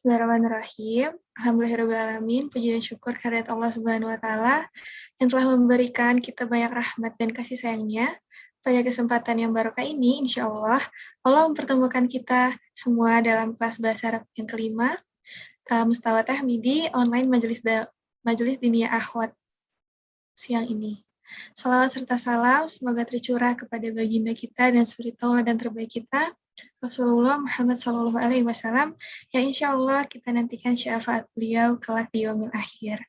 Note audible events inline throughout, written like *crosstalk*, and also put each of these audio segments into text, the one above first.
Bismillahirrahmanirrahim. Alhamdulillahirrahmanirrahim. Puji dan syukur karya Allah Subhanahu yang telah memberikan kita banyak rahmat dan kasih sayangnya. Pada kesempatan yang barokah ini, insya Allah, Allah mempertemukan kita semua dalam kelas bahasa Arab yang kelima, uh, Mustawa Tahmidi, online Majelis, Majelis Dinia Ahwat siang ini. Salawat serta salam semoga tercurah kepada baginda kita dan spiritual dan terbaik kita, Rasulullah Muhammad Shallallahu Alaihi Wasallam yang insya Allah kita nantikan syafaat beliau kelak di yaumil akhir.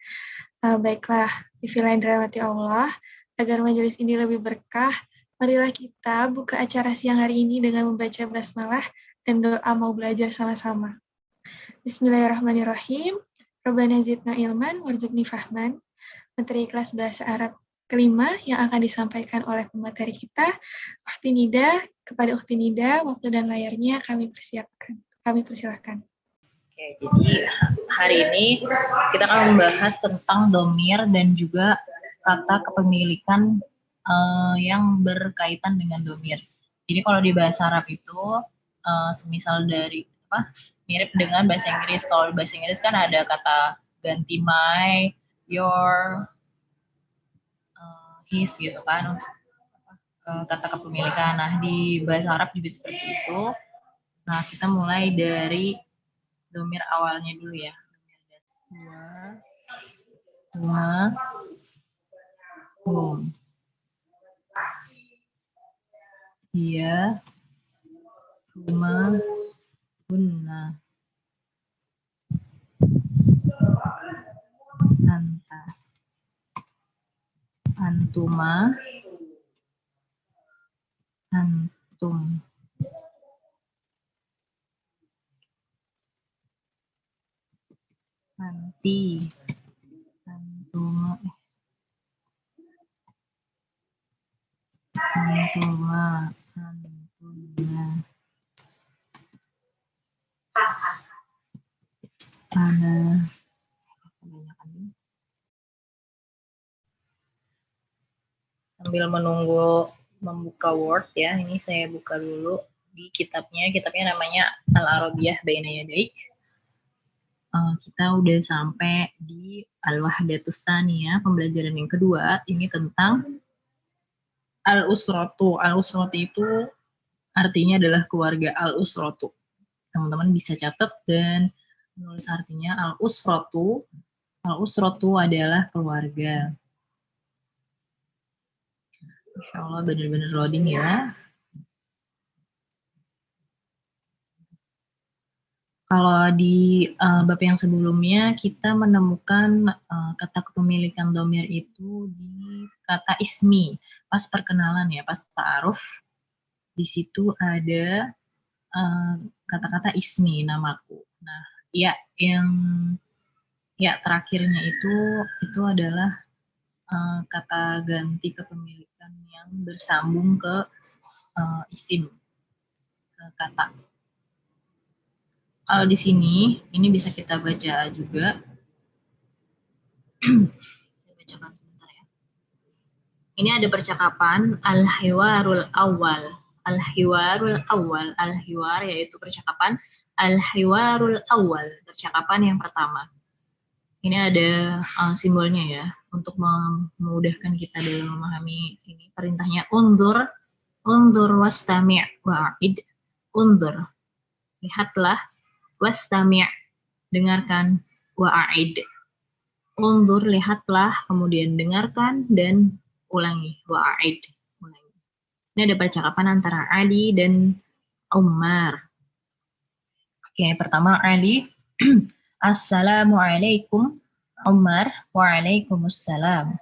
Uh, baiklah, di lain dirahmati Allah, agar majelis ini lebih berkah, marilah kita buka acara siang hari ini dengan membaca basmalah dan doa mau belajar sama-sama. Bismillahirrahmanirrahim. Rabbana zidna ilman warzuqni fahman. Materi kelas bahasa Arab kelima yang akan disampaikan oleh pemateri kita, Ukti Nida. Kepada Ukti Nida, waktu dan layarnya kami persiapkan. Kami persilahkan. Oke, jadi hari ini kita akan membahas tentang domir dan juga kata kepemilikan uh, yang berkaitan dengan domir. Jadi kalau di bahasa Arab itu, uh, semisal dari apa mirip dengan bahasa Inggris. Kalau bahasa Inggris kan ada kata ganti my, your, his gitu kan untuk kata kepemilikan. Nah di bahasa Arab juga seperti itu. Nah kita mulai dari domir awalnya dulu ya. Dua, dua, hum. Iya, rumah, bunna. Anta antuma antum anti antuma antuma antumnya ana sambil menunggu membuka Word ya. Ini saya buka dulu di kitabnya. Kitabnya namanya Al-Arabiyah Baina Yadaik. Uh, kita udah sampai di Al-Wahdatus ya pembelajaran yang kedua. Ini tentang Al-Usratu. Al-Usratu itu artinya adalah keluarga Al-Usratu. Teman-teman bisa catat dan menulis artinya Al-Usratu. Al-Usratu adalah keluarga. Insya Allah benar-benar loading ya. Kalau di uh, bab yang sebelumnya kita menemukan uh, kata kepemilikan domir itu di kata ismi, pas perkenalan ya, pas ta'aruf. Di situ ada eh, kata-kata uh, ismi, namaku. Nah, ya yang ya terakhirnya itu itu adalah uh, kata ganti kepemilikan yang bersambung ke uh, isim, ke kata. Kalau di sini, ini bisa kita baca juga. *clears throat* Saya bacakan sebentar ya. Ini ada percakapan al-hiwarul awal. Al-hiwarul awal. Al-hiwar yaitu percakapan al-hiwarul awal. Percakapan yang pertama. Ini ada uh, simbolnya ya untuk memudahkan kita dalam memahami ini. Perintahnya undur undur wastami' wa'id. Undur. Lihatlah wastami' dengarkan wa'id. Undur lihatlah kemudian dengarkan dan ulangi wa'id. Ulangi. Ini ada percakapan antara Ali dan Umar. Oke pertama Ali *clears throat* Assalamualaikum Umar, Waalaikumsalam.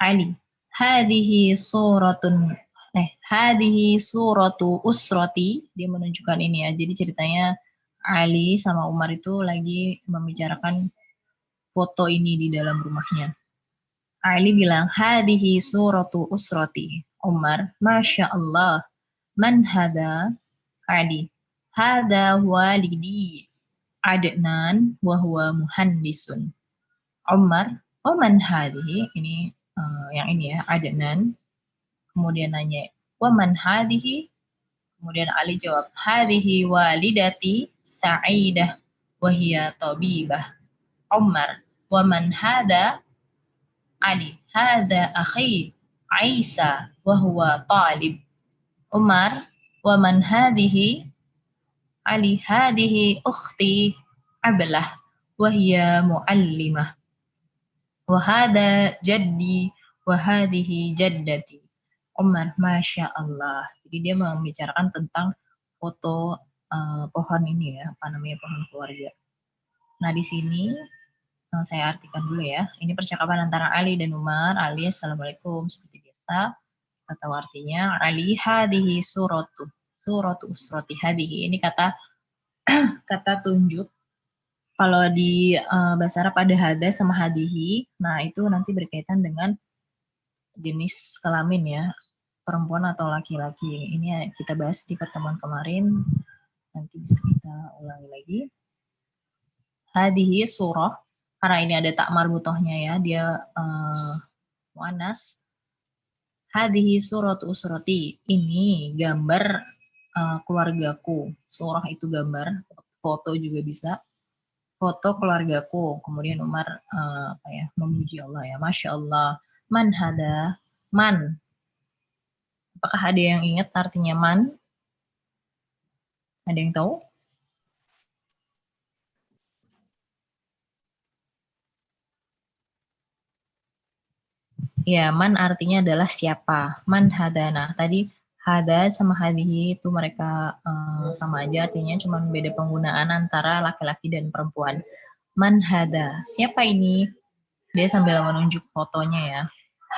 Ali, hadihi suratun eh hadihi suratu usrati dia menunjukkan ini ya. Jadi ceritanya Ali sama Umar itu lagi membicarakan foto ini di dalam rumahnya. Ali bilang, hadihi suratu usrati. Umar, Masya Allah. Man hada? Ali, hada walidi. Adnan wahwa muhandisun. Omar, Oman hadihi, ini uh, yang ini ya, Adnan. Kemudian nanya, Waman hadihi? Kemudian Ali jawab, hadihi walidati sa'idah wahia tabibah. Omar, Waman hada? Ali, hada akhi Isa wahua talib. Omar Waman hadihi? Ali, hadihi ukhti Ablah wahia muallimah wahada jaddi wahadihi jaddati. Umar Masya Allah. Jadi dia membicarakan tentang foto uh, pohon ini ya apa namanya pohon keluarga. Nah di sini eh, saya artikan dulu ya. Ini percakapan antara Ali dan Umar. Ali Assalamualaikum seperti biasa. Atau artinya Ali hadihi suratu suratu usrati hadihi. Ini kata *clears throat* kata tunjuk kalau di uh, bahasa Arab ada hada sama hadihi. Nah itu nanti berkaitan dengan jenis kelamin ya perempuan atau laki-laki. Ini kita bahas di pertemuan kemarin. Nanti bisa kita ulangi lagi. Hadihi surah. Karena ini ada tak marbutohnya ya. Dia uh, mu'anas. Hadihi surat usrati. Ini gambar uh, keluargaku. Surah itu gambar. Foto juga bisa. Foto keluargaku. Kemudian Umar uh, apa ya, memuji Allah ya. Masya Allah. Man hada. Man Apakah ada yang ingat artinya man? Ada yang tahu? Ya, man artinya adalah siapa. Man hadana. Tadi hada sama hadihi itu mereka uh, sama aja artinya cuma beda penggunaan antara laki-laki dan perempuan. Man hada. Siapa ini? Dia sambil menunjuk fotonya ya.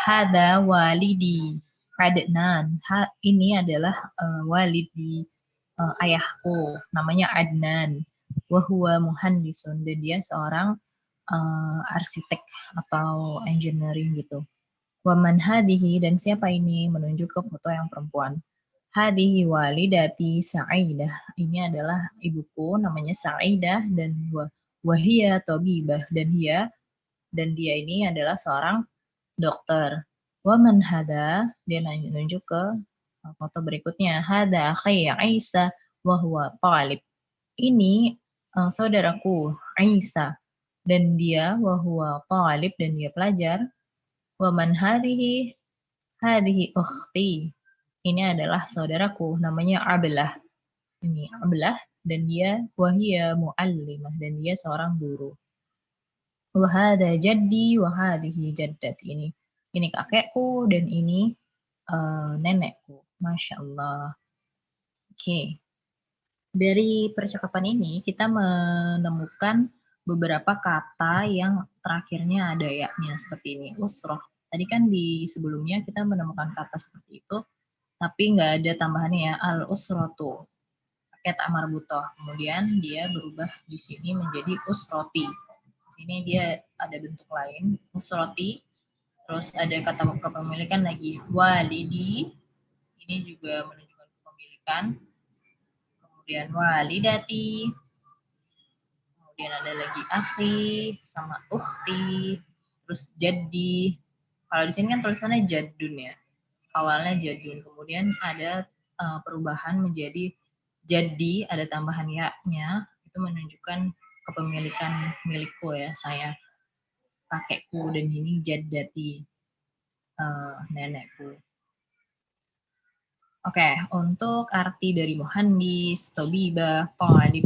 Hada walidi. Adnan. Ha, ini adalah uh, walid di uh, ayahku, namanya Adnan. Wahua muhandisun dan dia seorang uh, arsitek atau engineering gitu. Waman hadihi dan siapa ini menunjuk ke foto yang perempuan. Hadihi walidati Sa'idah. Ini adalah ibuku namanya Sa'idah dan wahia tabibah dan dia dan dia ini adalah seorang dokter. Waman hada, dia nunjuk ke foto berikutnya. Hada akhi Isa wa huwa. Ini uh, saudaraku Isa dan dia wa huwa talib dan dia pelajar. Waman hadihi hadihi ukhti. Ini adalah saudaraku namanya Ablah. Ini Ablah dan dia wahia muallimah dan dia seorang guru. Wahada jaddi wahadihi jaddat ini ini kakekku dan ini uh, nenekku. Masya Allah. Oke. Okay. Dari percakapan ini kita menemukan beberapa kata yang terakhirnya ada yaknya seperti ini. Usroh. Tadi kan di sebelumnya kita menemukan kata seperti itu, tapi nggak ada tambahannya ya. Al usrotu. Pakai tak marbutoh. Kemudian dia berubah di sini menjadi usroti. Di sini dia ada bentuk lain. Usroti Terus ada kata kepemilikan lagi walidi. Ini juga menunjukkan kepemilikan. Kemudian walidati. Kemudian ada lagi akhi sama ukhti. Terus jadi. Kalau di sini kan tulisannya jadun ya. Awalnya jadun. Kemudian ada uh, perubahan menjadi jadi ada tambahan ya-nya itu menunjukkan kepemilikan milikku ya saya kakekku dan ini jaddati uh, nenekku. Oke, okay, untuk arti dari muhandis, tobibah, talib,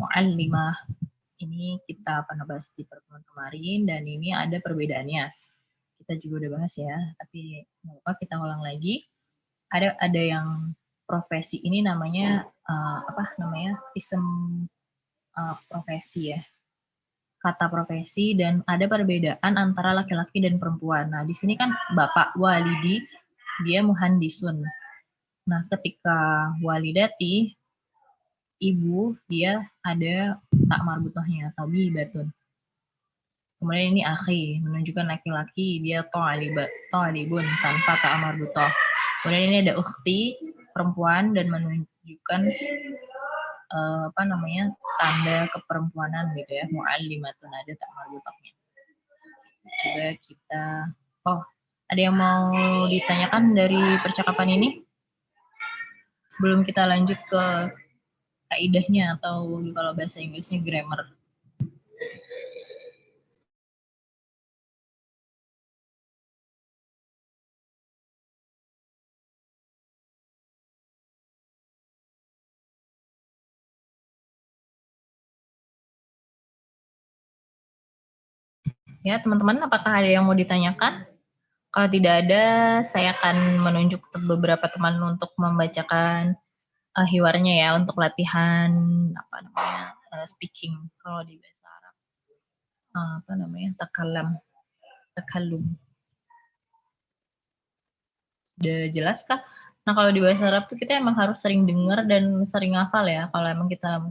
muallimah, ini kita pernah bahas di pertemuan kemarin dan ini ada perbedaannya. Kita juga udah bahas ya, tapi apa kita ulang lagi. Ada ada yang profesi ini namanya uh, apa namanya isem uh, profesi ya kata profesi dan ada perbedaan antara laki-laki dan perempuan. Nah, di sini kan Bapak Walidi dia muhandisun. Nah, ketika walidati ibu dia ada tak marbutohnya atau batun. Kemudian ini akhi menunjukkan laki-laki dia to'alibun tanpa tak marbutoh. Kemudian ini ada ukhti perempuan dan menunjukkan uh, apa namanya tanda keperempuanan gitu ya muallimatun ada tak marbutahnya coba kita oh ada yang mau ditanyakan dari percakapan ini sebelum kita lanjut ke kaidahnya atau kalau bahasa Inggrisnya grammar. Ya, teman-teman, apakah ada yang mau ditanyakan? Kalau tidak ada, saya akan menunjuk beberapa teman untuk membacakan uh, hiwarnya ya untuk latihan apa namanya uh, speaking kalau di bahasa Arab uh, apa namanya takalam takalum sudah jelas kah? Nah kalau di bahasa Arab tuh kita emang harus sering dengar dan sering ngafal ya. Kalau emang kita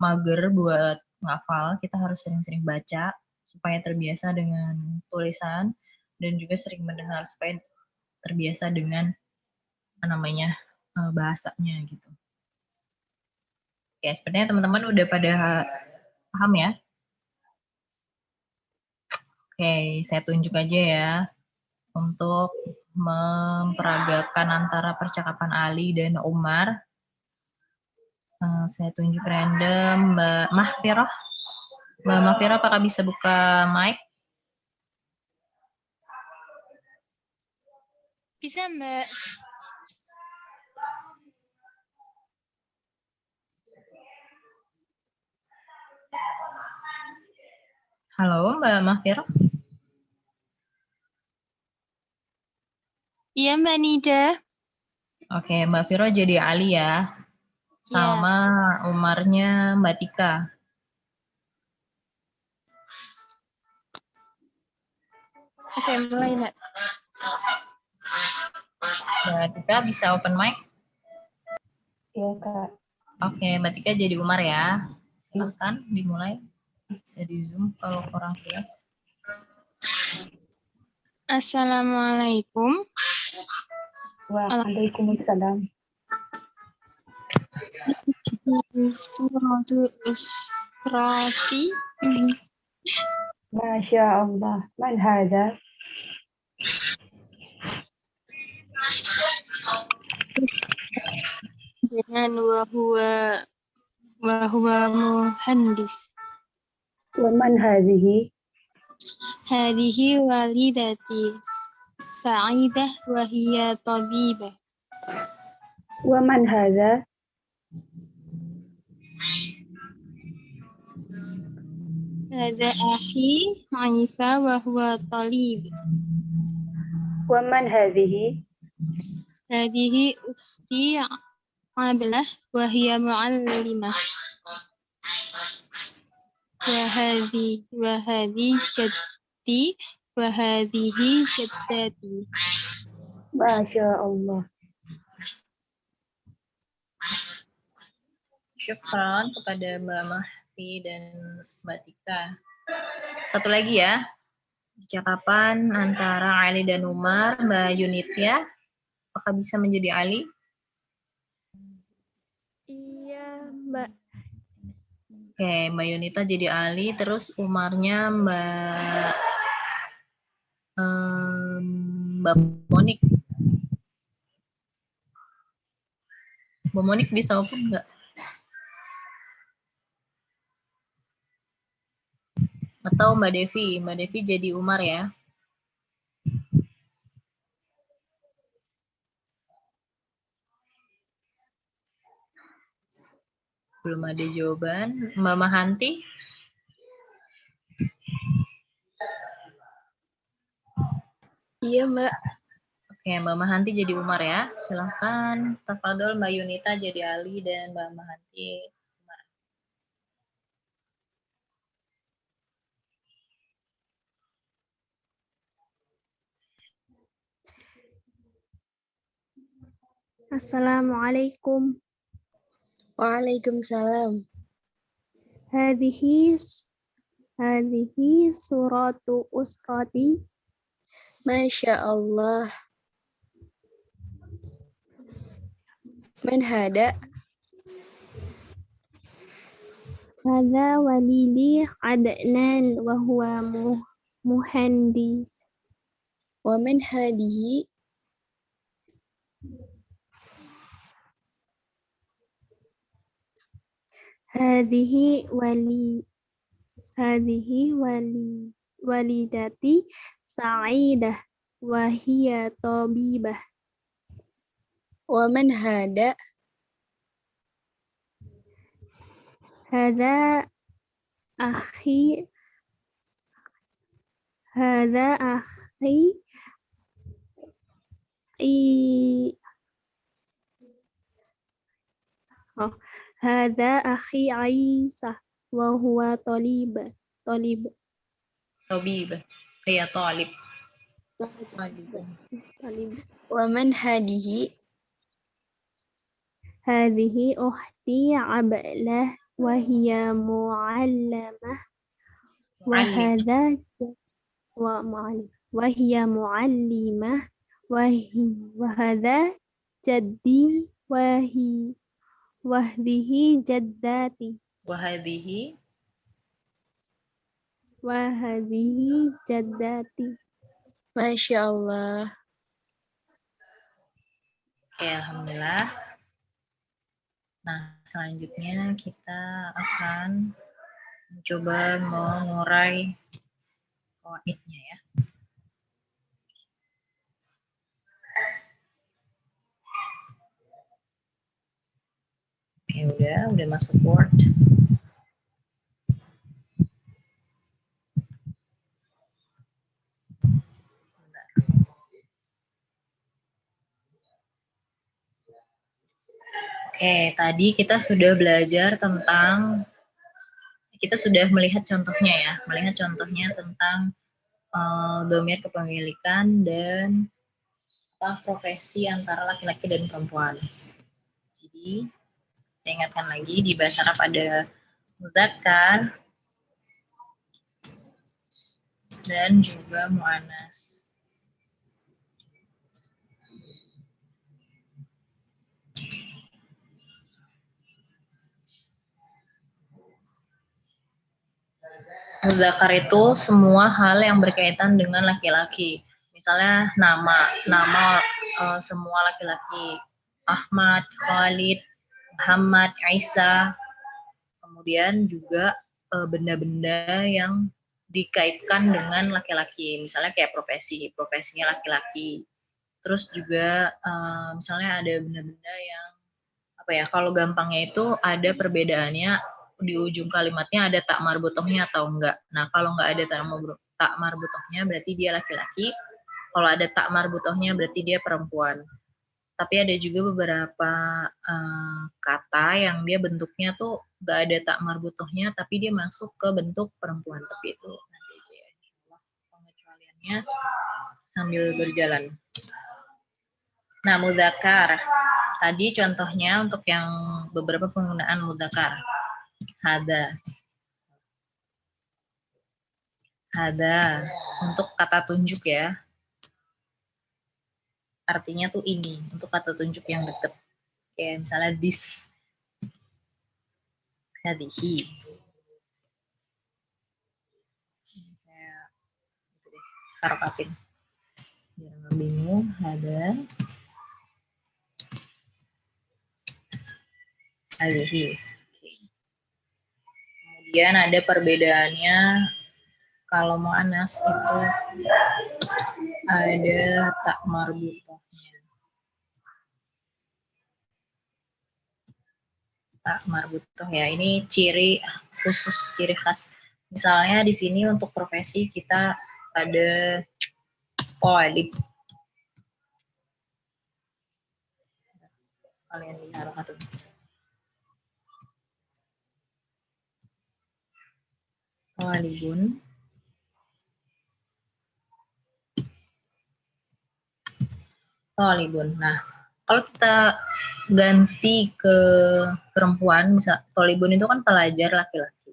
mager buat ngafal, kita harus sering-sering baca supaya terbiasa dengan tulisan dan juga sering mendengar supaya terbiasa dengan apa namanya eh, bahasanya gitu. Ya, sepertinya teman-teman udah pada paham ya. Oke, saya tunjuk aja ya untuk memperagakan antara percakapan Ali dan Umar. Uh, saya tunjuk random Mbak Mahfirah. Mbak Mafira, apakah bisa buka mic? Bisa, Mbak. Halo, Mbak Mafira. Iya, Mbak Nida. Oke, Mbak Viro jadi Ali ya. Iya. Sama Umarnya Mbak Tika. Oke, mulai, Mbak. Mbak Tika bisa open mic? Iya, Kak. Oke, Mbak Tika jadi Umar ya. Silakan dimulai. Bisa di Zoom kalau kurang jelas. Assalamualaikum. Waalaikumsalam. Suratu Usrati. Masya Allah. Man hada? Dengan wahwa wahwa muhandis. Wa man hadhihi? Hadihi walidati sa'idah wa hiya tabibah. Wa man hadha? Aifa wa huwa talib. Wa man hadhihi? Hadihi ukhti Ablah wa hiya muallimah. Wa hadhi wa hadhi jaddi wa hadhihi jaddati. Masya Allah. Syukran kepada Mbak Mahfi dan Mbak Tika. Satu lagi ya. Percakapan antara Ali dan Umar, Mbak Yunitya. Apakah bisa menjadi Ali? Iya, Mbak. Oke, Mbak Yunita jadi Ali, terus Umarnya Mbak em, Mbak Monik. Mbak Monik bisa open nggak? Atau Mbak Devi, Mbak Devi jadi Umar ya. Belum ada jawaban. Mbak Mahanti? Iya, Mbak. Oke, Mbak Mahanti jadi Umar ya. Silahkan. Tafadol Mbak Yunita jadi Ali dan Mbak Mahanti Umar. Assalamualaikum. Waalaikumsalam. Hadhihi hadhihi suratu usrati Masya Allah. Man hada? Hada walidi Adnan wa huwa mu- muhandis. Wa man hadihi? هذه ولي هذه ولي والدتي سعيدة وهي طبيبة ومن هذا هذا أخي هذا أخي إيه. هذا أخي عيسى وهو طالب. طالب. طبيب. هي طالب. طالب. طالب. ومن هذه؟ هذه أختي عبلة وهي معلمة. وهذا ومعلم وهي معلمة. وهي وهذا جدي. وهي Wahdihi jaddati. Wahadihi. Wahadihi jaddati. Masya Allah. Oke, Alhamdulillah. Nah, selanjutnya kita akan mencoba mengurai koinnya ya. Oke, udah, udah masuk. Bentar. Oke, tadi kita sudah belajar tentang kita sudah melihat contohnya ya, melihat contohnya tentang eh, domir kepemilikan dan profesi antara laki-laki dan perempuan. Jadi, saya ingatkan lagi di bahasa Arab ada muzakkar dan juga mu'anas. Muzakkar itu semua hal yang berkaitan dengan laki-laki. Misalnya nama, nama eh, semua laki-laki. Ahmad, Khalid, Muhammad, Aisyah. Kemudian juga eh, benda-benda yang dikaitkan dengan laki-laki. Misalnya kayak profesi, profesinya laki-laki. Terus juga eh, misalnya ada benda-benda yang apa ya? Kalau gampangnya itu ada perbedaannya di ujung kalimatnya ada tak marbutohnya atau enggak. Nah, kalau enggak ada tak marbutohnya berarti dia laki-laki. Kalau ada tak marbutohnya berarti dia perempuan. Tapi ada juga beberapa eh, kata yang dia bentuknya tuh enggak ada tak marbutohnya tapi dia masuk ke bentuk perempuan. Tapi itu nanti aja ya. pengecualiannya sambil berjalan. Nah, mudakar. Tadi contohnya untuk yang beberapa penggunaan mudakar hada. Hada untuk kata tunjuk ya. Artinya tuh ini untuk kata tunjuk yang deket. Kayak misalnya this. Hadihi. Saya itu deh. Biar nggak bingung. Hada. Hadihi. Kemudian ada perbedaannya kalau mu'anas itu ada tak marbutohnya. Tak marbutoh ya, ini ciri khusus, ciri khas. Misalnya di sini untuk profesi kita ada kolib. Kalian lihat. Talibun. Nah, kalau kita ganti ke perempuan, misal Talibun itu kan pelajar laki-laki.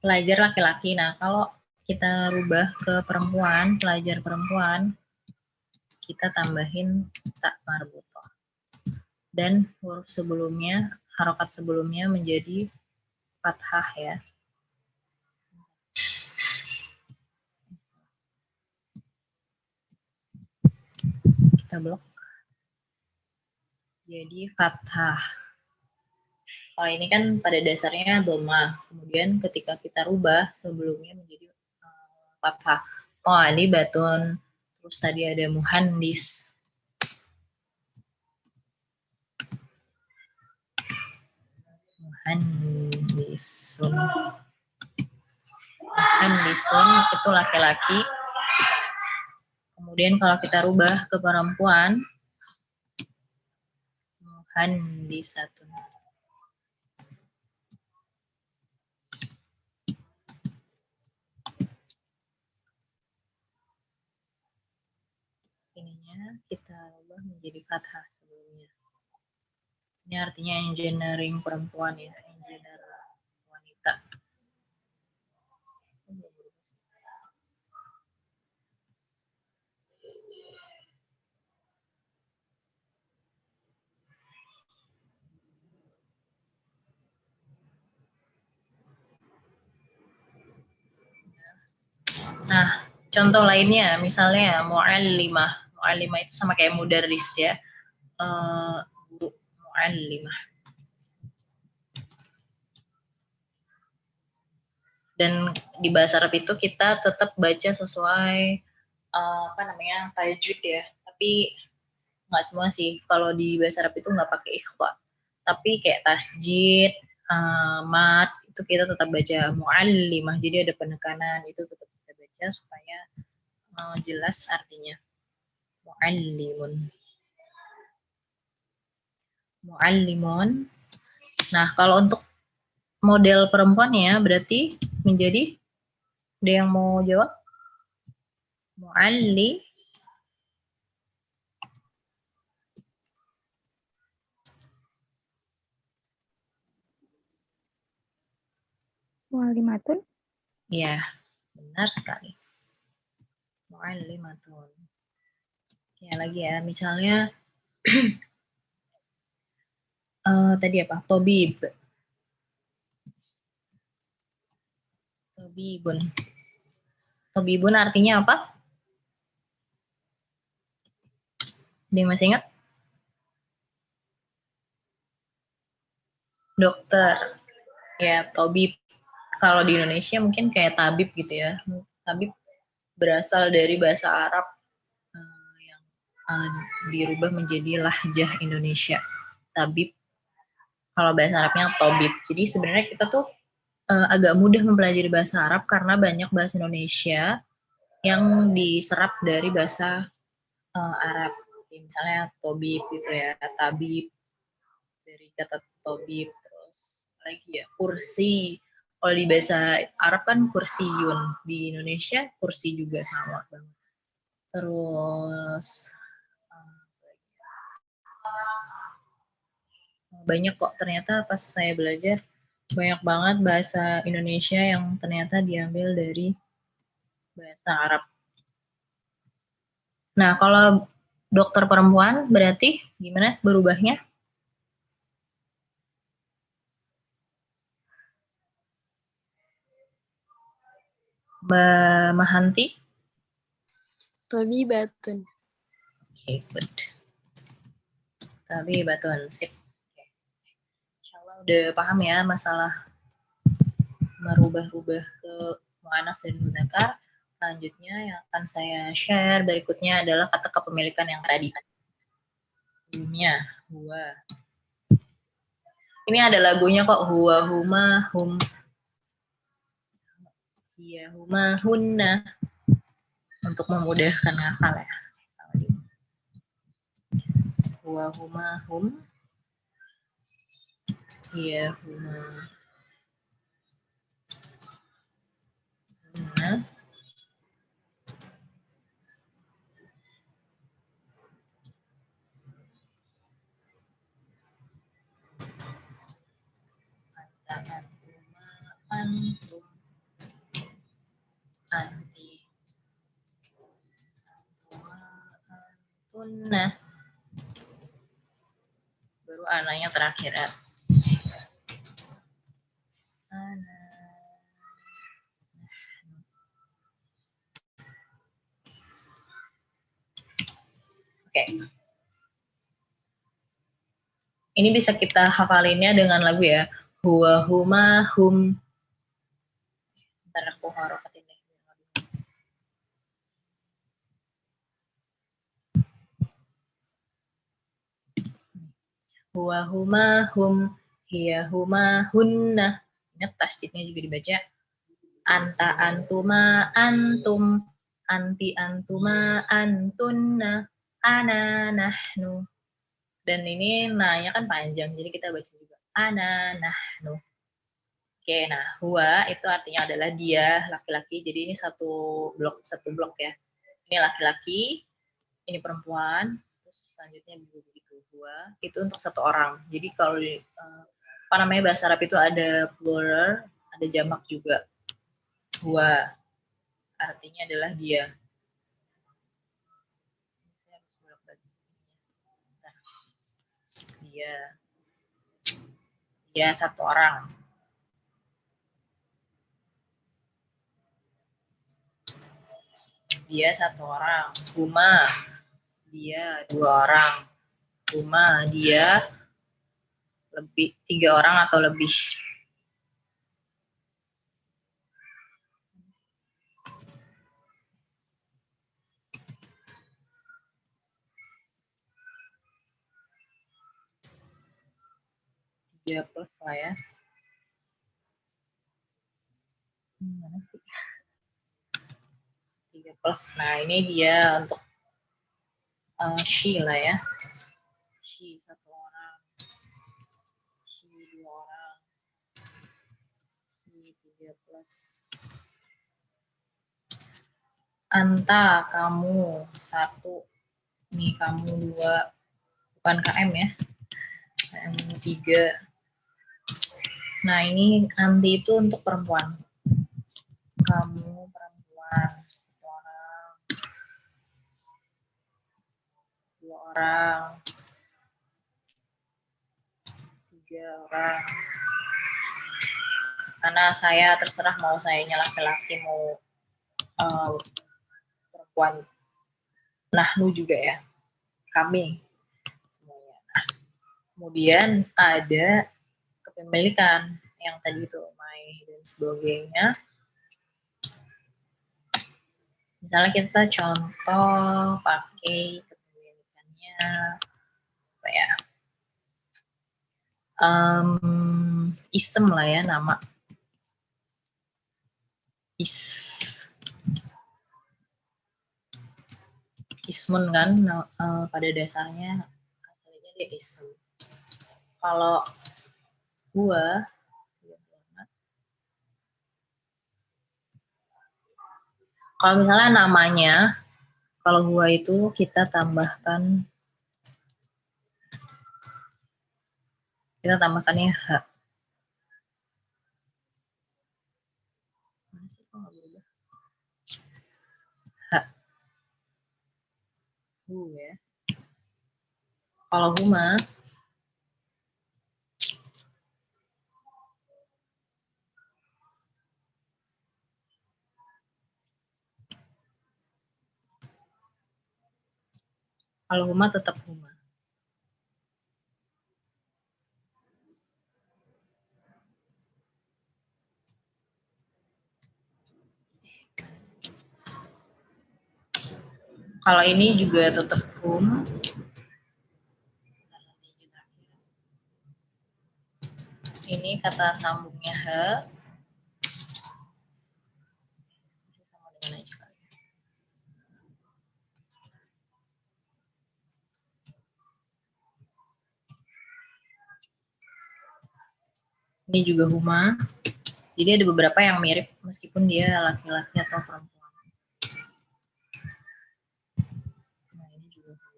Pelajar laki-laki. Nah, kalau kita rubah ke perempuan, pelajar perempuan, kita tambahin tak marbutoh. Dan huruf sebelumnya, harokat sebelumnya menjadi fathah ya. Kita blok. Jadi fathah. Kalau ini kan pada dasarnya doma. Kemudian ketika kita rubah sebelumnya menjadi eh, fathah. Oh, ini batun. Terus tadi ada muhandis Muhandisun. Muhandisun itu laki-laki. Kemudian kalau kita rubah ke perempuan, muhandisatun. Ininya kita rubah menjadi fathah. Ini artinya engineering perempuan ya, engineer wanita. Nah, contoh lainnya misalnya mu'allimah. Mu'allimah itu sama kayak mudaris ya. Guru mu'allimah. Dan di bahasa Arab itu kita tetap baca sesuai uh, apa namanya tajwid ya. Tapi nggak semua sih. Kalau di bahasa Arab itu nggak pakai ikhfa. Tapi kayak tasjid, uh, mat itu kita tetap baca mu'allimah. Jadi ada penekanan itu tetap kita baca supaya uh, jelas artinya. Mu'allimun muallimun. Nah, kalau untuk model perempuan ya berarti menjadi ada yang mau jawab? Mualli Muallimatun. Ya, benar sekali. Muallimatun. Ya lagi ya, misalnya *clears throat* uh, tadi apa? Tobib. Tobibun. Tobibun artinya apa? Dia masih ingat? Dokter. Ya, tobib. Kalau di Indonesia mungkin kayak tabib gitu ya. Tabib berasal dari bahasa Arab uh, yang uh, dirubah menjadi lahjah Indonesia. Tabib kalau bahasa Arabnya tobib. Jadi sebenarnya kita tuh uh, agak mudah mempelajari bahasa Arab karena banyak bahasa Indonesia yang diserap dari bahasa uh, Arab. Misalnya tobib gitu ya, tabib dari kata tobib terus lagi ya kursi. Kalau di bahasa Arab kan kursiun, di Indonesia kursi juga sama banget. Terus banyak kok ternyata pas saya belajar banyak banget bahasa Indonesia yang ternyata diambil dari bahasa Arab. Nah, kalau dokter perempuan berarti gimana berubahnya? Mbak Mahanti? Tabibatun. Oke, okay, good. Tabibatun, sip udah paham ya masalah merubah-rubah ke mu'anas dan mudakar. Selanjutnya yang akan saya share berikutnya adalah kata kepemilikan yang tadi. Sebelumnya, huwa. Ini ada lagunya kok, huwa, huma, hum. Iya, huma, hunna. Untuk memudahkan hafal ya. Huwa, huma, hum Benar. antum anti antuna baru anaknya terakhir ya. Oke. Ini bisa kita hafalinnya dengan lagu ya. Huwa huma hum. Ntar aku harokatin deh. Huwa huma hum. Hiya huma hunna. Ingat tasjidnya juga dibaca. Anta antuma antum. Anti antuma antunna. Ana nahnu. Dan ini nanya kan panjang, jadi kita baca juga. Ana nahnu. Oke, nah huwa itu artinya adalah dia laki-laki. Jadi ini satu blok satu blok ya. Ini laki-laki, ini perempuan, terus selanjutnya begitu huwa itu untuk satu orang. Jadi kalau eh, apa namanya bahasa Arab itu ada plural, ada jamak juga. Huwa artinya adalah dia. Saya harus bolak-balik. Nah, dia dia satu orang. Dia satu orang. Huma, dia dua orang. Huma, dia lebih tiga orang atau lebih. Tiga plus lah ya. Mana sih? Tiga plus. Nah ini dia untuk uh, she lah ya. She satu orang. She dua orang. She tiga plus. Anta, kamu satu. Nih kamu dua. Bukan KM ya. KM tiga. Nah ini anti itu untuk perempuan. Kamu perempuan. Satu orang. Dua orang. Tiga orang. Karena saya terserah mau sayanya laki-laki mau eh, perempuan. Nah, lu juga ya. Kami semuanya. Nah, kemudian ada kepemilikan yang tadi itu my dan sebagainya. Misalnya kita contoh pakai kepemilikannya apa ya? Em, isem lah ya nama. Is ismun kan eh, pada dasarnya aslinya dia ism. Kalau gua. Kalau misalnya namanya kalau gua itu kita tambahkan kita tambahkannya h. Berubah? h. Hu ya. Kalau huma kalau huma tetap huma Kalau ini juga tetap hum. Ini kata sambungnya he. Bisa sama dengan aja kali. Ini juga huma. Jadi ada beberapa yang mirip meskipun dia laki-laki atau perempuan. Nah, ini juga huma.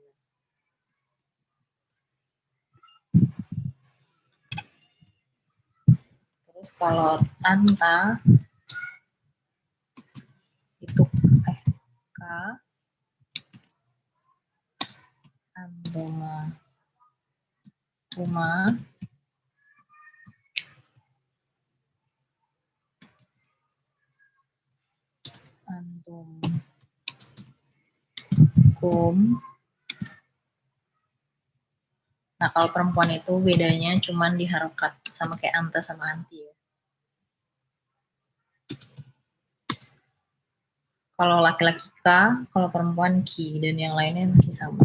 Terus kalau tanta itu eh k antoma uma hukum. Nah, kalau perempuan itu bedanya cuman diharokat sama kayak anta sama anti ya. Kalau laki-laki K, kalau perempuan Ki, dan yang lainnya masih sama.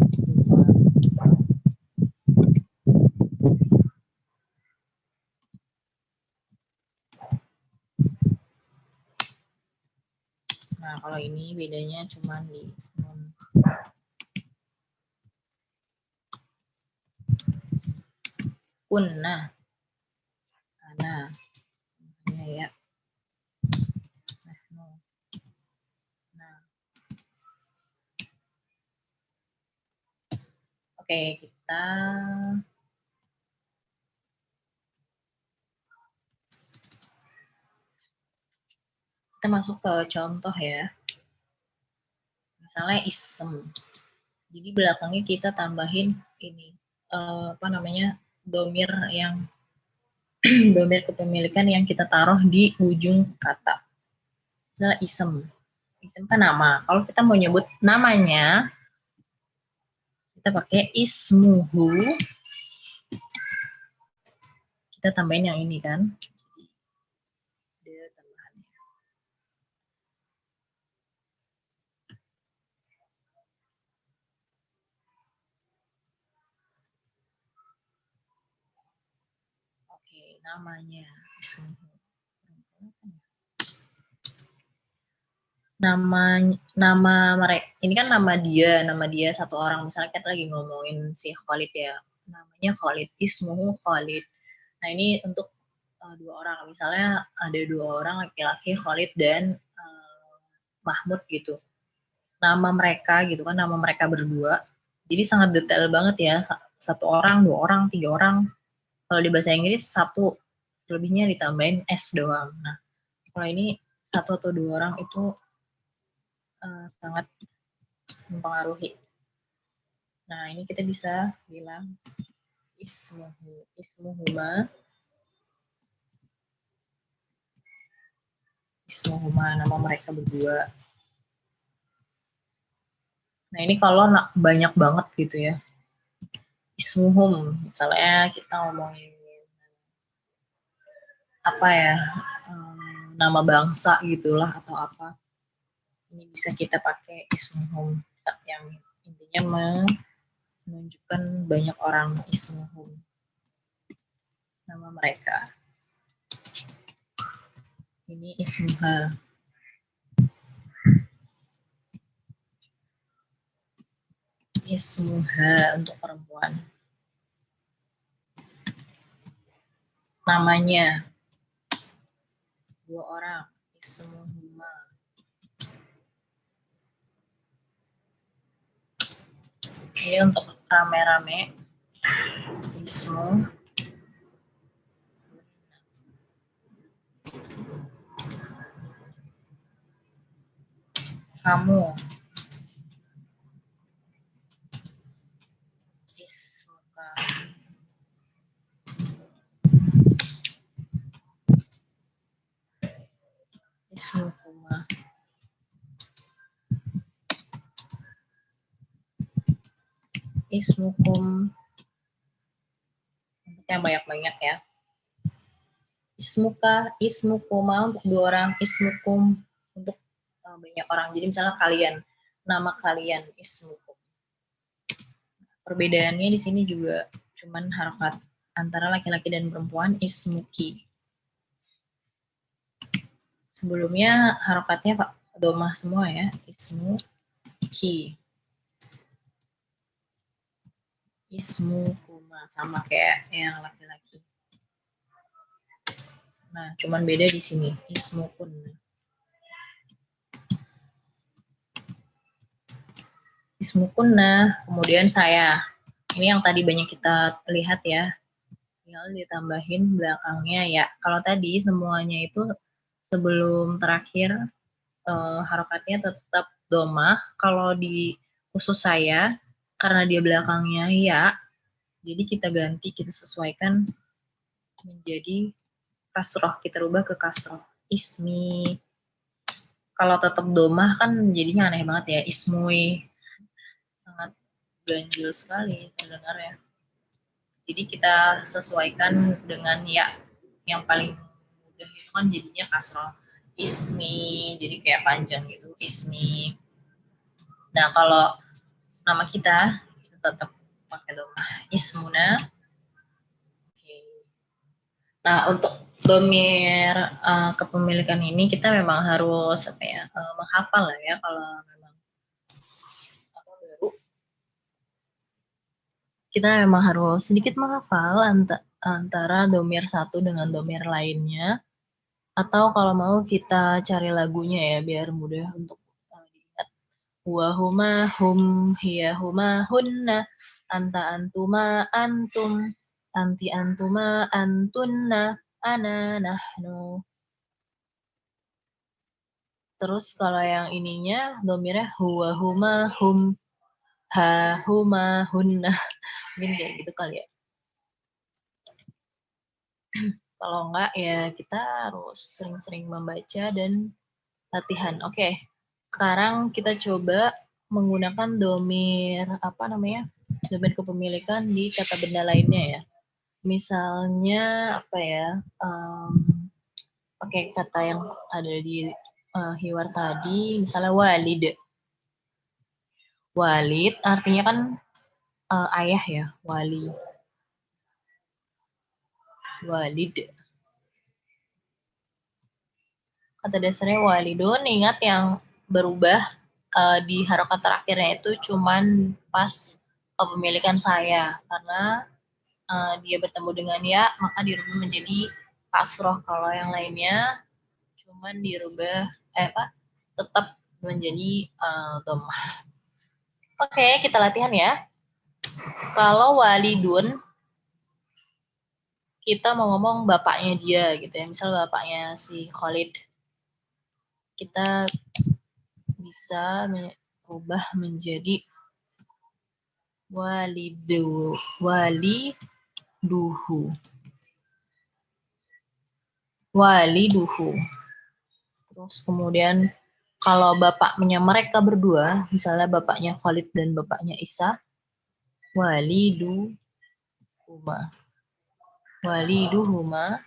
Nah, kalau ini bedanya cuman di nun. Kunna. Ana. Ini ya. Nah. Oke, kita kita masuk ke contoh ya. Misalnya isem. Jadi belakangnya kita tambahin ini eh, apa namanya domir yang *clears throat* domir kepemilikan yang kita taruh di ujung kata. Misalnya isem. Isem kan nama. Kalau kita mau nyebut namanya, kita pakai ismuhu. Kita tambahin yang ini kan. Ada tambahannya. Oke, namanya. Nama nama mereka ini kan nama dia, nama dia satu orang. Misalnya kita lagi ngomongin si Khalid ya. Namanya Khalid, ismuhu Khalid. Nah, ini untuk uh, dua orang. Misalnya ada dua orang laki-laki Khalid dan uh, Mahmud gitu. Nama mereka gitu kan, nama mereka berdua. Jadi sangat detail banget ya. Satu orang, dua orang, tiga orang. Kalau di bahasa Inggris satu selebihnya ditambahin S doang. Nah, kalau ini satu atau dua orang itu uh, sangat mempengaruhi. Nah, ini kita bisa bilang ismuhu, ismuhuma, ismuhuma, nama mereka berdua. Nah, ini kalau banyak banget gitu ya. Ismuhum, misalnya kita ngomongin apa ya, nama bangsa gitulah atau apa. Ini bisa kita pakai ismuhum yang intinya menunjukkan banyak orang ismuhum nama mereka. Ini ismuha ismuha untuk perempuan. Namanya dua orang ismuhuma ini untuk rame-rame ismu kamu ismuka ismukuma ismukum. Yang banyak-banyak ya. Ismuka ismukuma untuk dua orang ismukum untuk uh, banyak orang. Jadi misalnya kalian nama kalian ismukum. Perbedaannya di sini juga cuman harokat antara laki-laki dan perempuan ismuki. Sebelumnya harokatnya pak domah semua ya ismuki ismu kuma sama kayak yang laki-laki. Nah, cuman beda di sini ismu kun. Ismu kunna, kemudian saya. Ini yang tadi banyak kita lihat ya. Tinggal ditambahin belakangnya ya. Kalau tadi semuanya itu sebelum terakhir eh, harokatnya tetap domah. Kalau di khusus saya karena dia belakangnya ya, jadi kita ganti, kita sesuaikan menjadi kasroh, kita rubah ke kasroh. Ismi, kalau tetap domah kan jadinya aneh banget ya, ismui. Sangat ganjil sekali ya. Jadi kita sesuaikan dengan ya yang paling mudah itu kan jadinya kasroh ismi, jadi kayak panjang gitu ismi. Nah kalau nama kita tetap pakai domah ismuna. Oke. Nah untuk domir uh, kepemilikan ini kita memang harus apa ya uh, menghafal lah ya kalau memang apa baru kita memang harus sedikit menghafal antara domir satu dengan domir lainnya atau kalau mau kita cari lagunya ya biar mudah untuk wahuma hum hiya huma hunna anta antuma antum anti antuma antunna ana nahnu. Terus kalau yang ininya domirnya huwa huma hum ha huma hunna. *laughs* Mungkin kayak gitu kali ya. Kalau enggak ya kita harus sering-sering membaca dan latihan. Oke. Sekarang kita coba menggunakan domir apa namanya? Domir kepemilikan di kata benda lainnya ya. Misalnya apa ya um, pakai kata yang ada di uh, hiwar tadi misalnya walid. Walid artinya kan uh, ayah ya wali. Walid. Kata dasarnya walidun ingat yang berubah uh, di harokat terakhirnya itu cuman pas kepemilikan saya karena uh, dia bertemu dengan ya, maka dirubah menjadi kasroh. Kalau yang lainnya cuman dirubah eh apa? tetap menjadi uh, domah. Oke, kita latihan ya. Kalau walidun kita mau ngomong bapaknya dia gitu ya. Misal bapaknya si Khalid. Kita bisa merubah menjadi walidu wali duhu waliduhu. Terus kemudian kalau bapaknya mereka berdua misalnya bapaknya Khalid dan bapaknya Isa waliduhuma. Waliduhuma.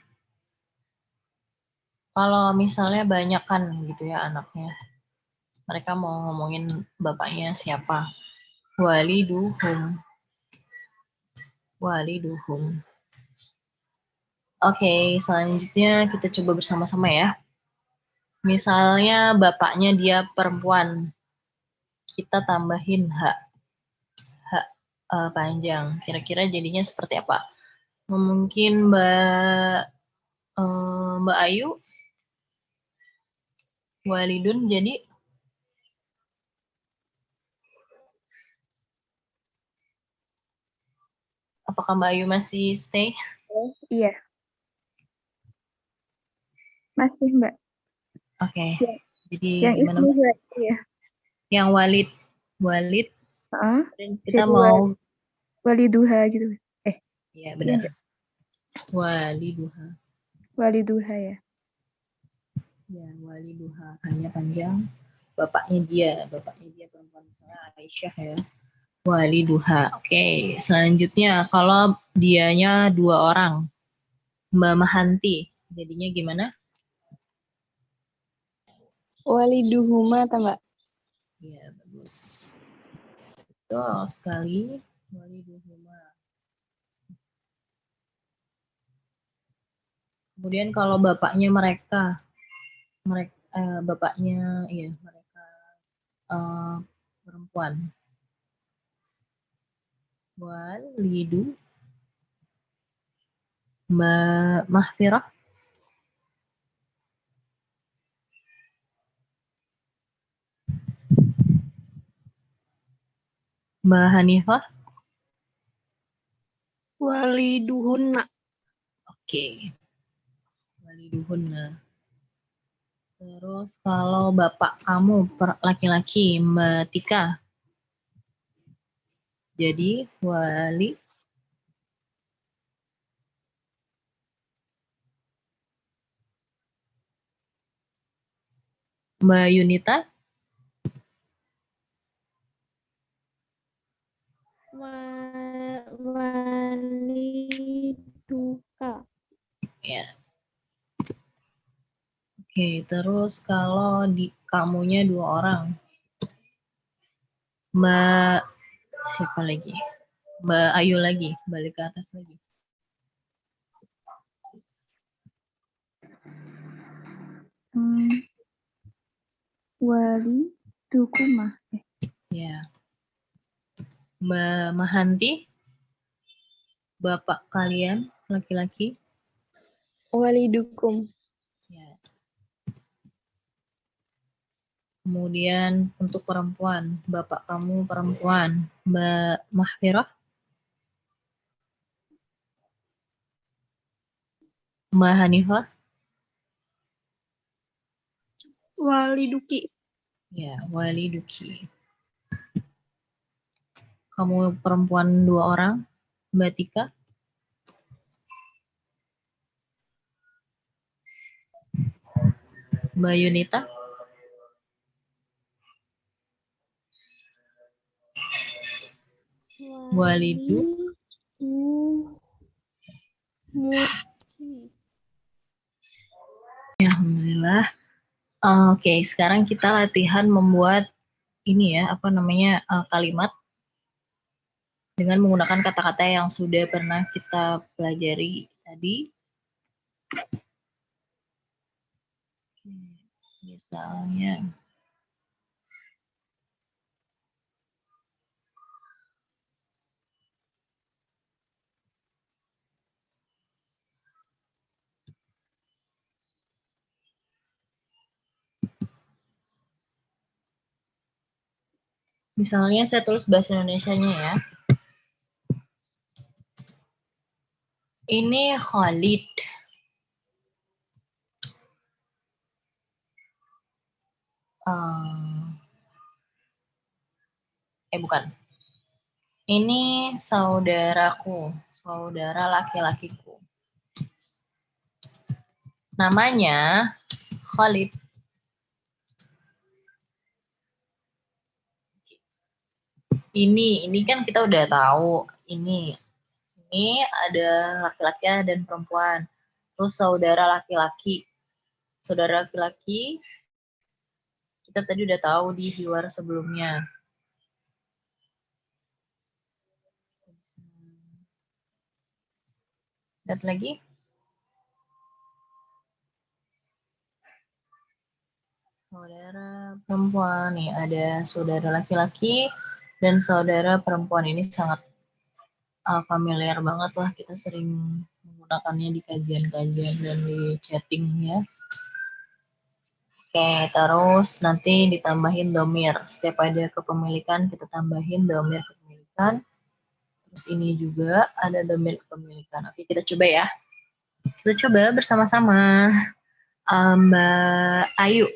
Kalau misalnya banyak kan gitu ya anaknya mereka mau ngomongin bapaknya siapa waliduhum waliduhum. Oke, okay, selanjutnya kita coba bersama-sama ya. Misalnya bapaknya dia perempuan, kita tambahin hak, hak uh, panjang. Kira-kira jadinya seperti apa? Mungkin Mbak uh, Mbak Ayu, Walidun jadi Apakah Mbak Ayu masih stay? Oh, iya. Masih, Mbak. Oke. Okay. Ya. Jadi yang gimana? Mbak? Ya. Yang Walid. Walid. Uh, kita mau Waliduha gitu. Eh. Iya, benar. Ya. Waliduha. Waliduha ya. Ya, Waliduha. Hanya panjang. Bapaknya dia, bapaknya dia perempuan saya Aisyah ya wali duha. Oke, okay. selanjutnya kalau dianya dua orang, Mbak Mahanti, jadinya gimana? Wali duhuma, Mbak. Iya, bagus. Betul sekali, wali duhuma. Kemudian kalau bapaknya mereka, mereka eh, bapaknya, iya mereka eh, perempuan, walidu Mahfirah. Mbak Hanifah. Waliduhunna. Oke. Waliduhunna. Terus kalau bapak kamu laki-laki Mbak Tika jadi wali Mbak Yunita? wa- waliduka. Ya. Oke, terus kalau di kamunya dua orang. Mbak siapa lagi? Mbak Ayu lagi, balik ke atas lagi. Hmm. Wali dukuma. Eh, Ya. Mbak Mahanti, bapak kalian laki-laki. Walidukum. Ya. Kemudian untuk perempuan, bapak kamu perempuan, Mbak Mahfirah. Mbak Hanifah. Waliduki. Ya, Wali Duki. Kamu perempuan dua orang, Mbak Tika. Mbak Yunita. Walidu. Ya, Alhamdulillah. Oke, sekarang kita latihan membuat ini ya, apa namanya, eh, kalimat dengan menggunakan kata-kata yang sudah pernah kita pelajari tadi. Misalnya, misalnya saya tulis bahasa Indonesianya ya. Ini Khalid. Eh, eh bukan. Ini saudaraku, saudara laki-lakiku. Namanya Khalid. Ini, ini kan kita udah tahu. Ini, ini ada laki-laki dan perempuan. Terus saudara laki-laki. Saudara laki-laki, kita tadi udah tahu di luar sebelumnya. Lihat lagi. Saudara perempuan nih ada saudara laki-laki dan saudara perempuan ini sangat uh, familiar banget lah kita sering menggunakannya di kajian-kajian dan di chatting ya. Oke, terus nanti ditambahin domir. Setiap ada kepemilikan kita tambahin domir kepemilikan. Terus ini juga ada domir kepemilikan. Oke, kita coba ya. Kita coba bersama-sama. Um, Mbak Ayu.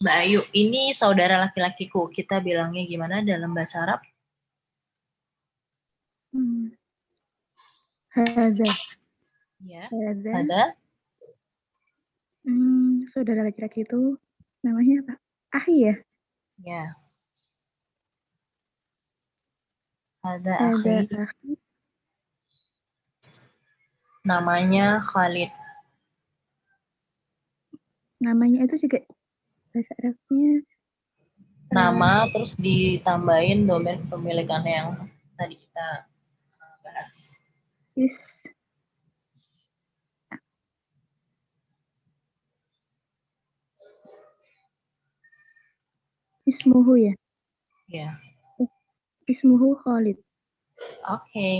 Mbak Ayu, ini saudara laki-lakiku. Kita bilangnya gimana dalam bahasa Arab? hmm. Hada. Ya, Hada. ada. Hmm, saudara laki-laki itu namanya apa? Ahi ya? Ya. Ada Ada akhi. akhi. Namanya Khalid. Namanya itu juga bahasa Arabnya Nama terus ditambahin domain kepemilikan yang tadi kita uh, bahas. is Ismuhu ya? Ya. Ismuhu Khalid. Oke,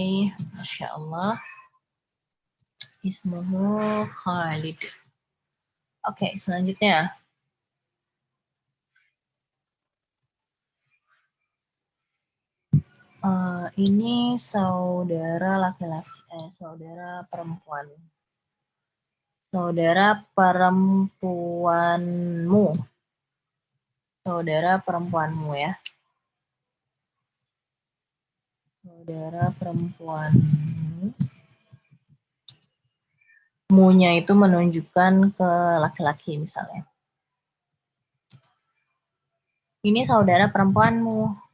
Masya Allah. Ismuhu Khalid. Oke, selanjutnya. Eh, ini saudara laki-laki, eh, saudara perempuan. Saudara perempuanmu. Saudara perempuanmu ya. Saudara perempuanmu. Munya itu menunjukkan ke laki-laki misalnya. Ini saudara perempuanmu.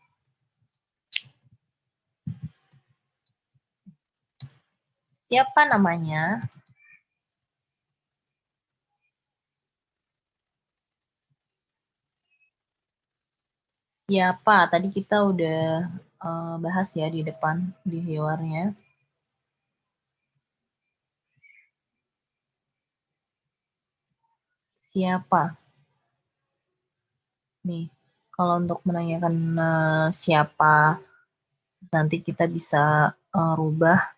Siapa namanya? Siapa? Tadi kita udah uh, bahas ya di depan, di hewarnya. Siapa? Nih, kalau untuk menanyakan uh, siapa, nanti kita bisa uh, rubah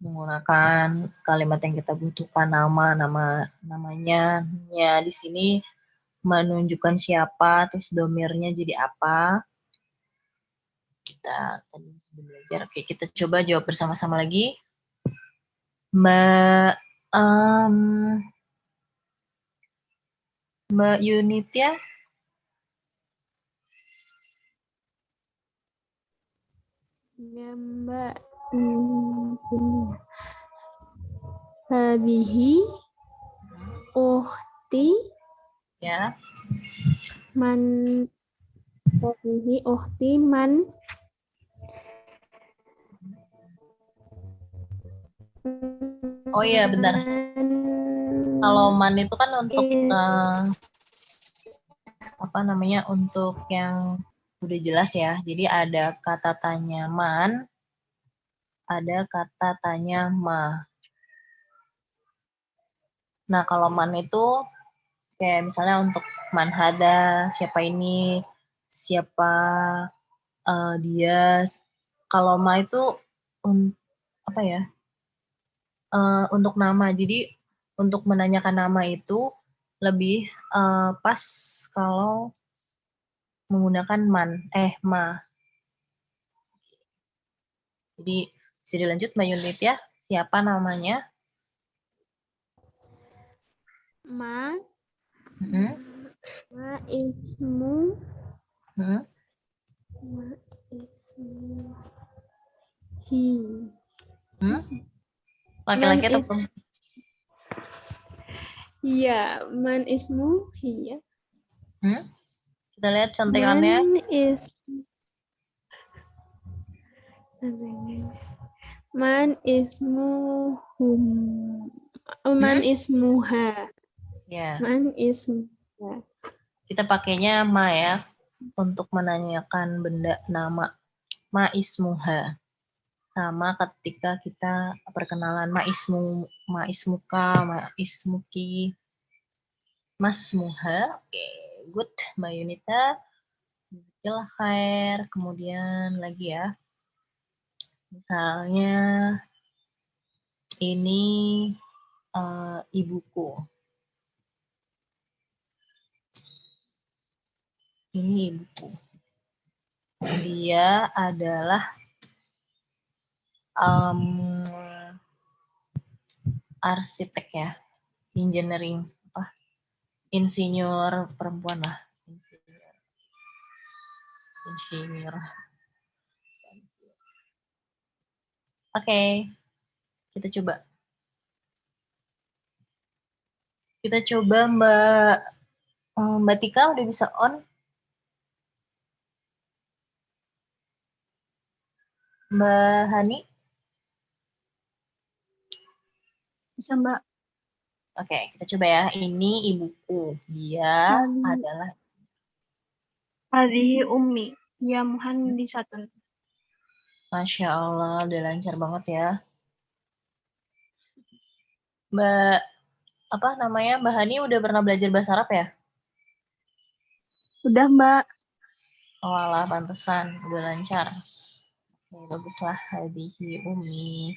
menggunakan kalimat yang kita butuhkan nama nama namanya. Ya di sini menunjukkan siapa terus domirnya jadi apa. Kita tadi sudah belajar. Oke kita coba jawab bersama-sama lagi. Mbak um, mbak unit ya? Ya, Mbak. Hmm, ini ya. Hadihi uhti ya. man hadihi uhti man oh iya benar kalau man itu kan untuk uh, apa namanya untuk yang udah jelas ya. Jadi ada kata tanya man ada kata tanya ma. Nah kalau man itu kayak misalnya untuk manhada siapa ini siapa uh, dia. Kalau ma itu um, apa ya uh, untuk nama. Jadi untuk menanyakan nama itu lebih uh, pas kalau menggunakan man eh ma. Jadi bisa dilanjut mbak Yunit ya. Siapa namanya? Ma. Hmm? ma ismu. Hmm? ma ismu. Hi. Hmm? laki-laki atau perempuan ya man ismu hiya Hmm? kita lihat contekannya man is man ismuhum man ismuha ya. Man ismuha kita pakainya ma ya untuk menanyakan benda nama. Ma ismuha sama ketika kita perkenalan ma ismu ma ismuka ma ismuki masmuha oke good mbak Yunita. Jazakallah khair. Kemudian lagi ya misalnya ini eh, ibuku ini ibuku. Dia adalah um, arsitek ya, engineering apa, insinyur perempuan lah, insinyur, insinyur. Oke, kita coba. Kita coba Mbak eh, Mbak Tika udah bisa on? Mbak Hani? Bisa Mbak. Oke, kita coba ya. Ini ibuku. Dia Halo. adalah Hadihi ummi. Ya muhandisatun. Masya Allah, udah lancar banget ya. Mbak, apa namanya, Mbak Hani udah pernah belajar bahasa Arab ya? Udah Mbak. Oh alah, pantesan. Udah lancar. Oke, baguslah. Hadihi umi.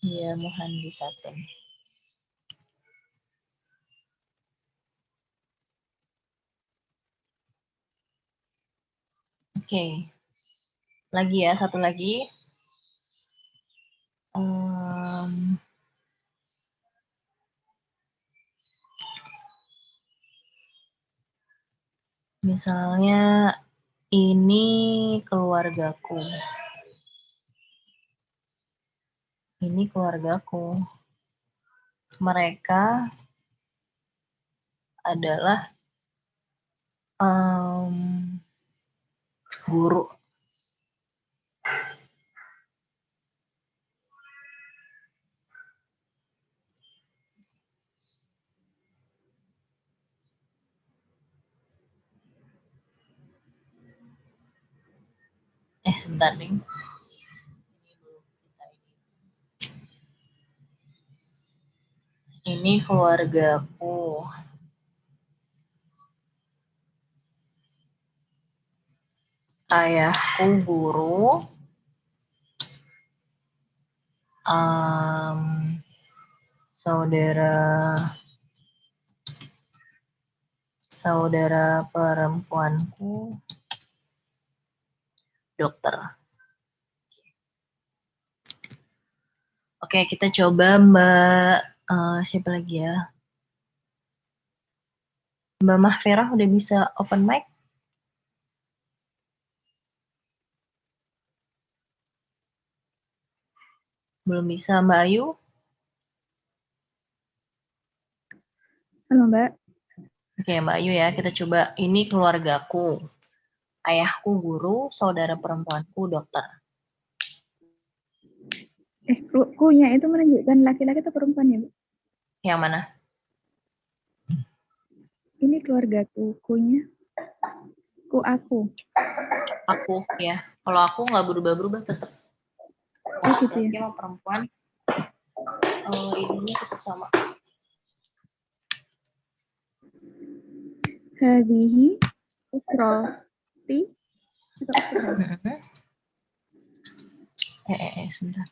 Iya, muhandisatun. Oke. Lagi ya, satu lagi. Em, misalnya ini keluargaku. Ini keluargaku. Mereka adalah em, Guru. Eh, sebentar nih. Ini keluargaku. Ayahku guru. Em, saudara saudara perempuanku dokter. Oke, kita coba Mbak eh, siapa lagi ya? Mbak Mahfirah udah bisa open mic? Belum bisa Mbak Ayu? Halo Mbak. Oke Mbak Ayu ya, kita coba. Ini keluargaku. Ayahku guru, saudara perempuanku dokter. Eh, ku- kunya itu menunjukkan laki-laki atau perempuan ya, Mbak? Yang mana? Ini keluargaku, kunya. Ku aku. Aku ya. Kalau aku nggak berubah-berubah tetap. Oh, gitu ya. Sama perempuan. Eh, ininya tetap sama. Hadihi? Mhm. Eh, eh, eh, sebentar.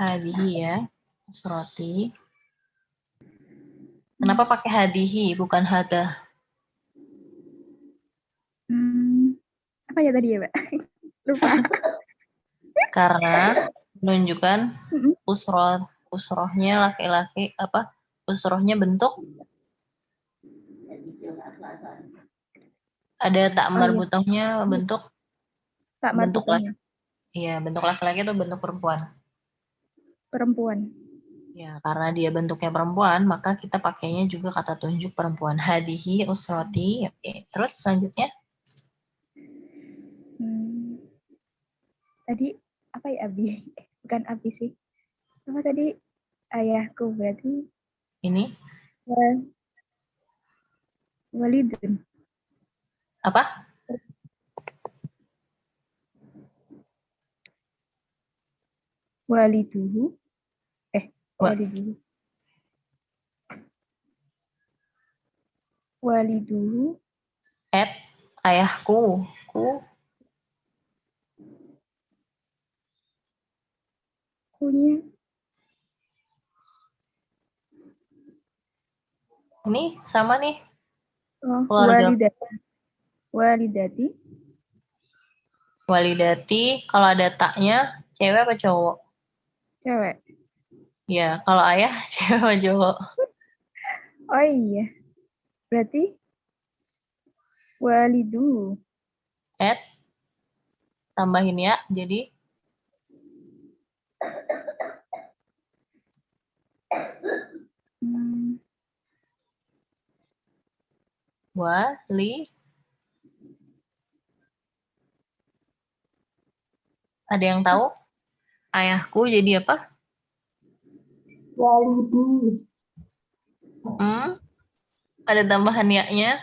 Hadihi ya, usroti. Kenapa pakai hadihi bukan hada? Apa ya tadi ya, Mbak? *laughs* Lupa. *laughs* Karena menunjukkan usroh usrohnya laki-laki apa? Usrohnya bentuk ada tak Oh, iya. bentuk Tak Bentuk matukannya. iya bentuk laki-laki atau bentuk perempuan. Perempuan. Ya, karena dia bentuknya perempuan, maka kita pakainya juga kata tunjuk perempuan. Hadihi usroti. Oke, terus selanjutnya Hmm. Tadi apa ya Abi? *laughs* Eh, Bukan Abi sih. Apa tadi ayahku berarti ini wal walidun. apa? Waliduhu. Eh, Wa- waliduhu. Waliduhu At ayahku. Ku kunya ini sama nih. oh, Keluarga. walidati. Walidati Walidati kalau ada taknya cewek apa cowok? cewek. Ya, kalau ayah *laughs* cewek apa cowok? Oh iya. Berarti walidu. At tambahin ya. Jadi Hmm, wali Ada yang tahu? Ayahku jadi apa? Walidi. Hmm? Ada tambahan ya-nya?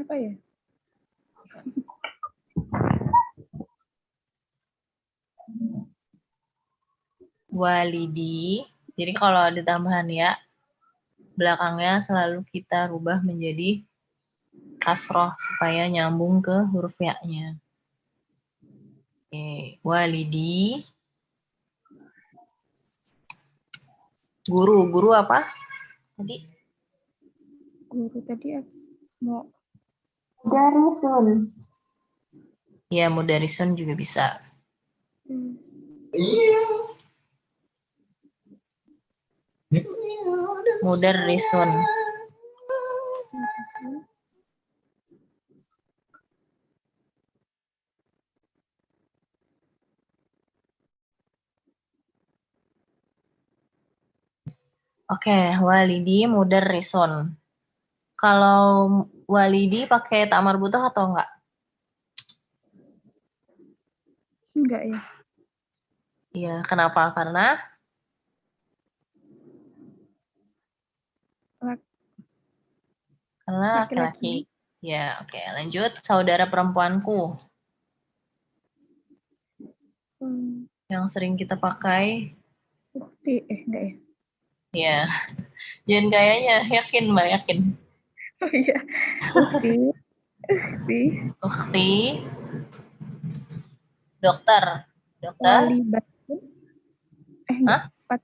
apa ya? *laughs* walidi. Jadi kalau ada tambahan ya, belakangnya selalu kita rubah menjadi kasroh supaya nyambung ke huruf ya-nya. Oke, walidi. Guru, guru apa? Tadi Guru tadi mau Darisun. ya mudarisun juga bisa. hmm, Mudarrisun. Oke, walidi mudarrisun. Kalau walidi pakai tak marbutoh atau enggak? Enggak ya. Iya, kenapa? Karena Lak- karena Laki-laki. laki-laki. Ya, oke. Lanjut, saudara perempuanku Hmm, yang sering kita pakai. Ukti, eh enggak ya. Ya, jangan kayaknya yakin mbak yakin. *laughs* Oh iya. Ukti. Ukti. Ukti, dokter, dokter, Tolibatun. Eh enggak. Pat,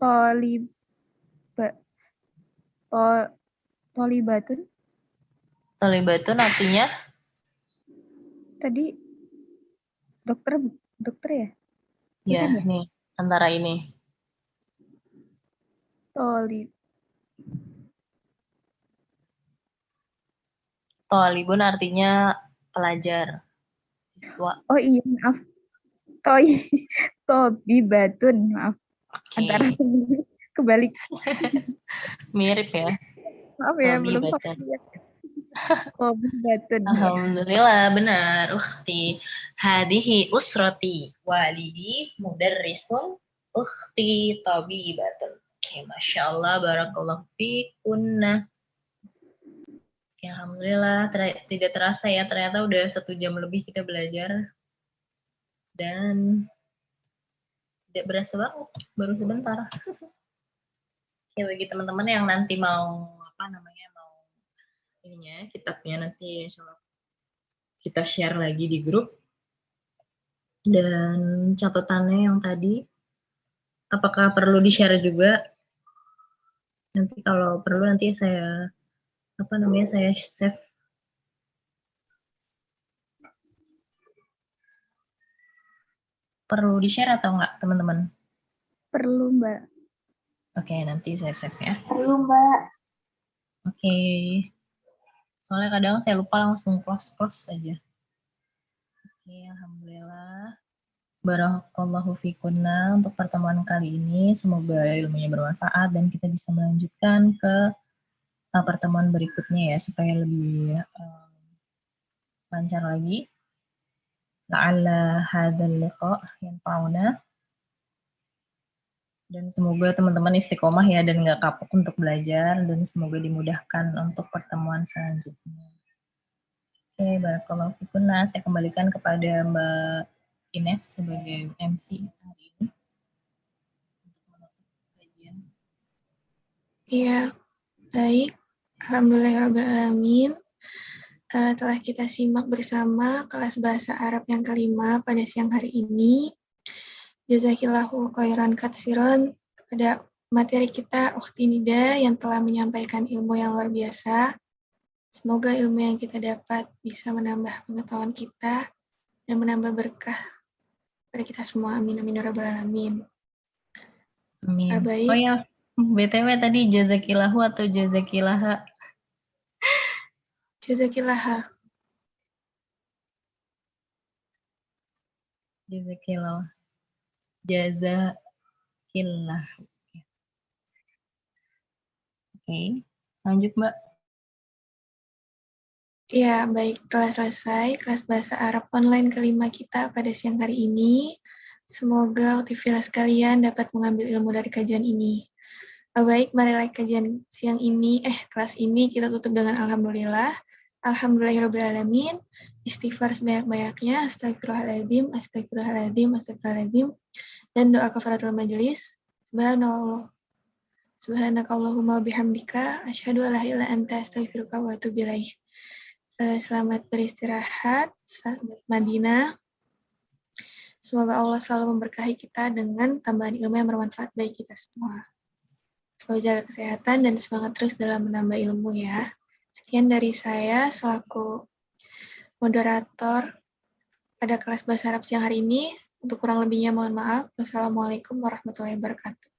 toliba. To, tolibatun. tolibatun artinya Tadi dokter dokter ya? ya Bukan ya? nih antara ini. Toli. Tolibun artinya pelajar, siswa. Oh iya maaf. Toi. Tobibatun maaf. Oke, Antara kebalik. *laughs* mirip ya. Maaf ya belum Tobibatun. familiar. Tobibatun. Alhamdulillah benar. Ukhti. Hadihi usroti. Walidi mudarrisun. Ukhti tabibatun. Oke, Masya Allah. Barakallahu fikunna. Oke, Alhamdulillah. Ter- tidak terasa ya. Ternyata udah satu jam lebih kita belajar. Dan tidak berasa banget. Baru sebentar. Oke, *laughs* bagi teman-teman yang nanti mau apa namanya mau ininya kitabnya nanti insya Allah kita share lagi di grup. Dan catatannya yang tadi apakah perlu di share juga? Nanti kalau perlu nanti saya apa namanya saya save. Perlu di share atau enggak teman-teman? Perlu Mbak. oke nanti saya save ya. Perlu Mbak. Oke. Soalnya kadang saya lupa langsung close-close aja. Oke, Alhamdulillah. Barakallahu fikunna untuk pertemuan kali ini. Semoga ilmunya bermanfaat dan kita bisa melanjutkan ke uh, pertemuan berikutnya ya supaya lebih um, lancar lagi. La'alla hadzal liqa yanfa'una. Dan semoga teman-teman istiqomah ya dan nggak kapok untuk belajar dan semoga dimudahkan untuk pertemuan selanjutnya. Oke, barakallahu fikunna. Saya kembalikan kepada Mbak Ines sebagai MC hari ini. Iya, baik. Alhamdulillahirrahmanirrahim. Eh, telah kita simak bersama kelas bahasa Arab yang kelima pada siang hari ini. Jazakillahu khairan katsiron kepada materi kita Ukhti Nida yang telah menyampaikan ilmu yang luar biasa. Semoga ilmu yang kita dapat bisa menambah pengetahuan kita dan menambah berkah pada kita semua. Amin amin ya rabbal alamin. Amin. Ah, baik. Oh ya, BTW tadi jazakillahu atau jazakilaha? Jazakillah. Jazakillah. Jazakillah. Oke, lanjut Mbak. Ya, baik. Telah selesai kelas bahasa Arab online kelima kita pada siang hari ini. Semoga aktivitas kalian dapat mengambil ilmu dari kajian ini. Eh, Baik, marilah kajian siang ini, eh kelas ini kita tutup dengan Alhamdulillah. Alhamdulillahirrahmanirrahim. Istighfar sebanyak-banyaknya. Astagfirullahaladzim, astagfirullahaladzim, astagfirullahaladzim. Dan doa kafaratul majelis. Subhanallah. Subhanakallahumma bihamdika. Asyhadu an la ilaha anta astaghfiruka wa atubu ilaik. Eh, Selamat beristirahat, sahabat Madinah. Semoga Allah selalu memberkahi kita dengan tambahan ilmu yang bermanfaat bagi kita semua. Selalu jaga kesehatan dan semangat terus dalam menambah ilmu ya. Sekian dari saya selaku moderator pada kelas bahasa Arab siang hari ini. Untuk kurang lebihnya mohon maaf. Wassalamualaikum warahmatullahi wabarakatuh.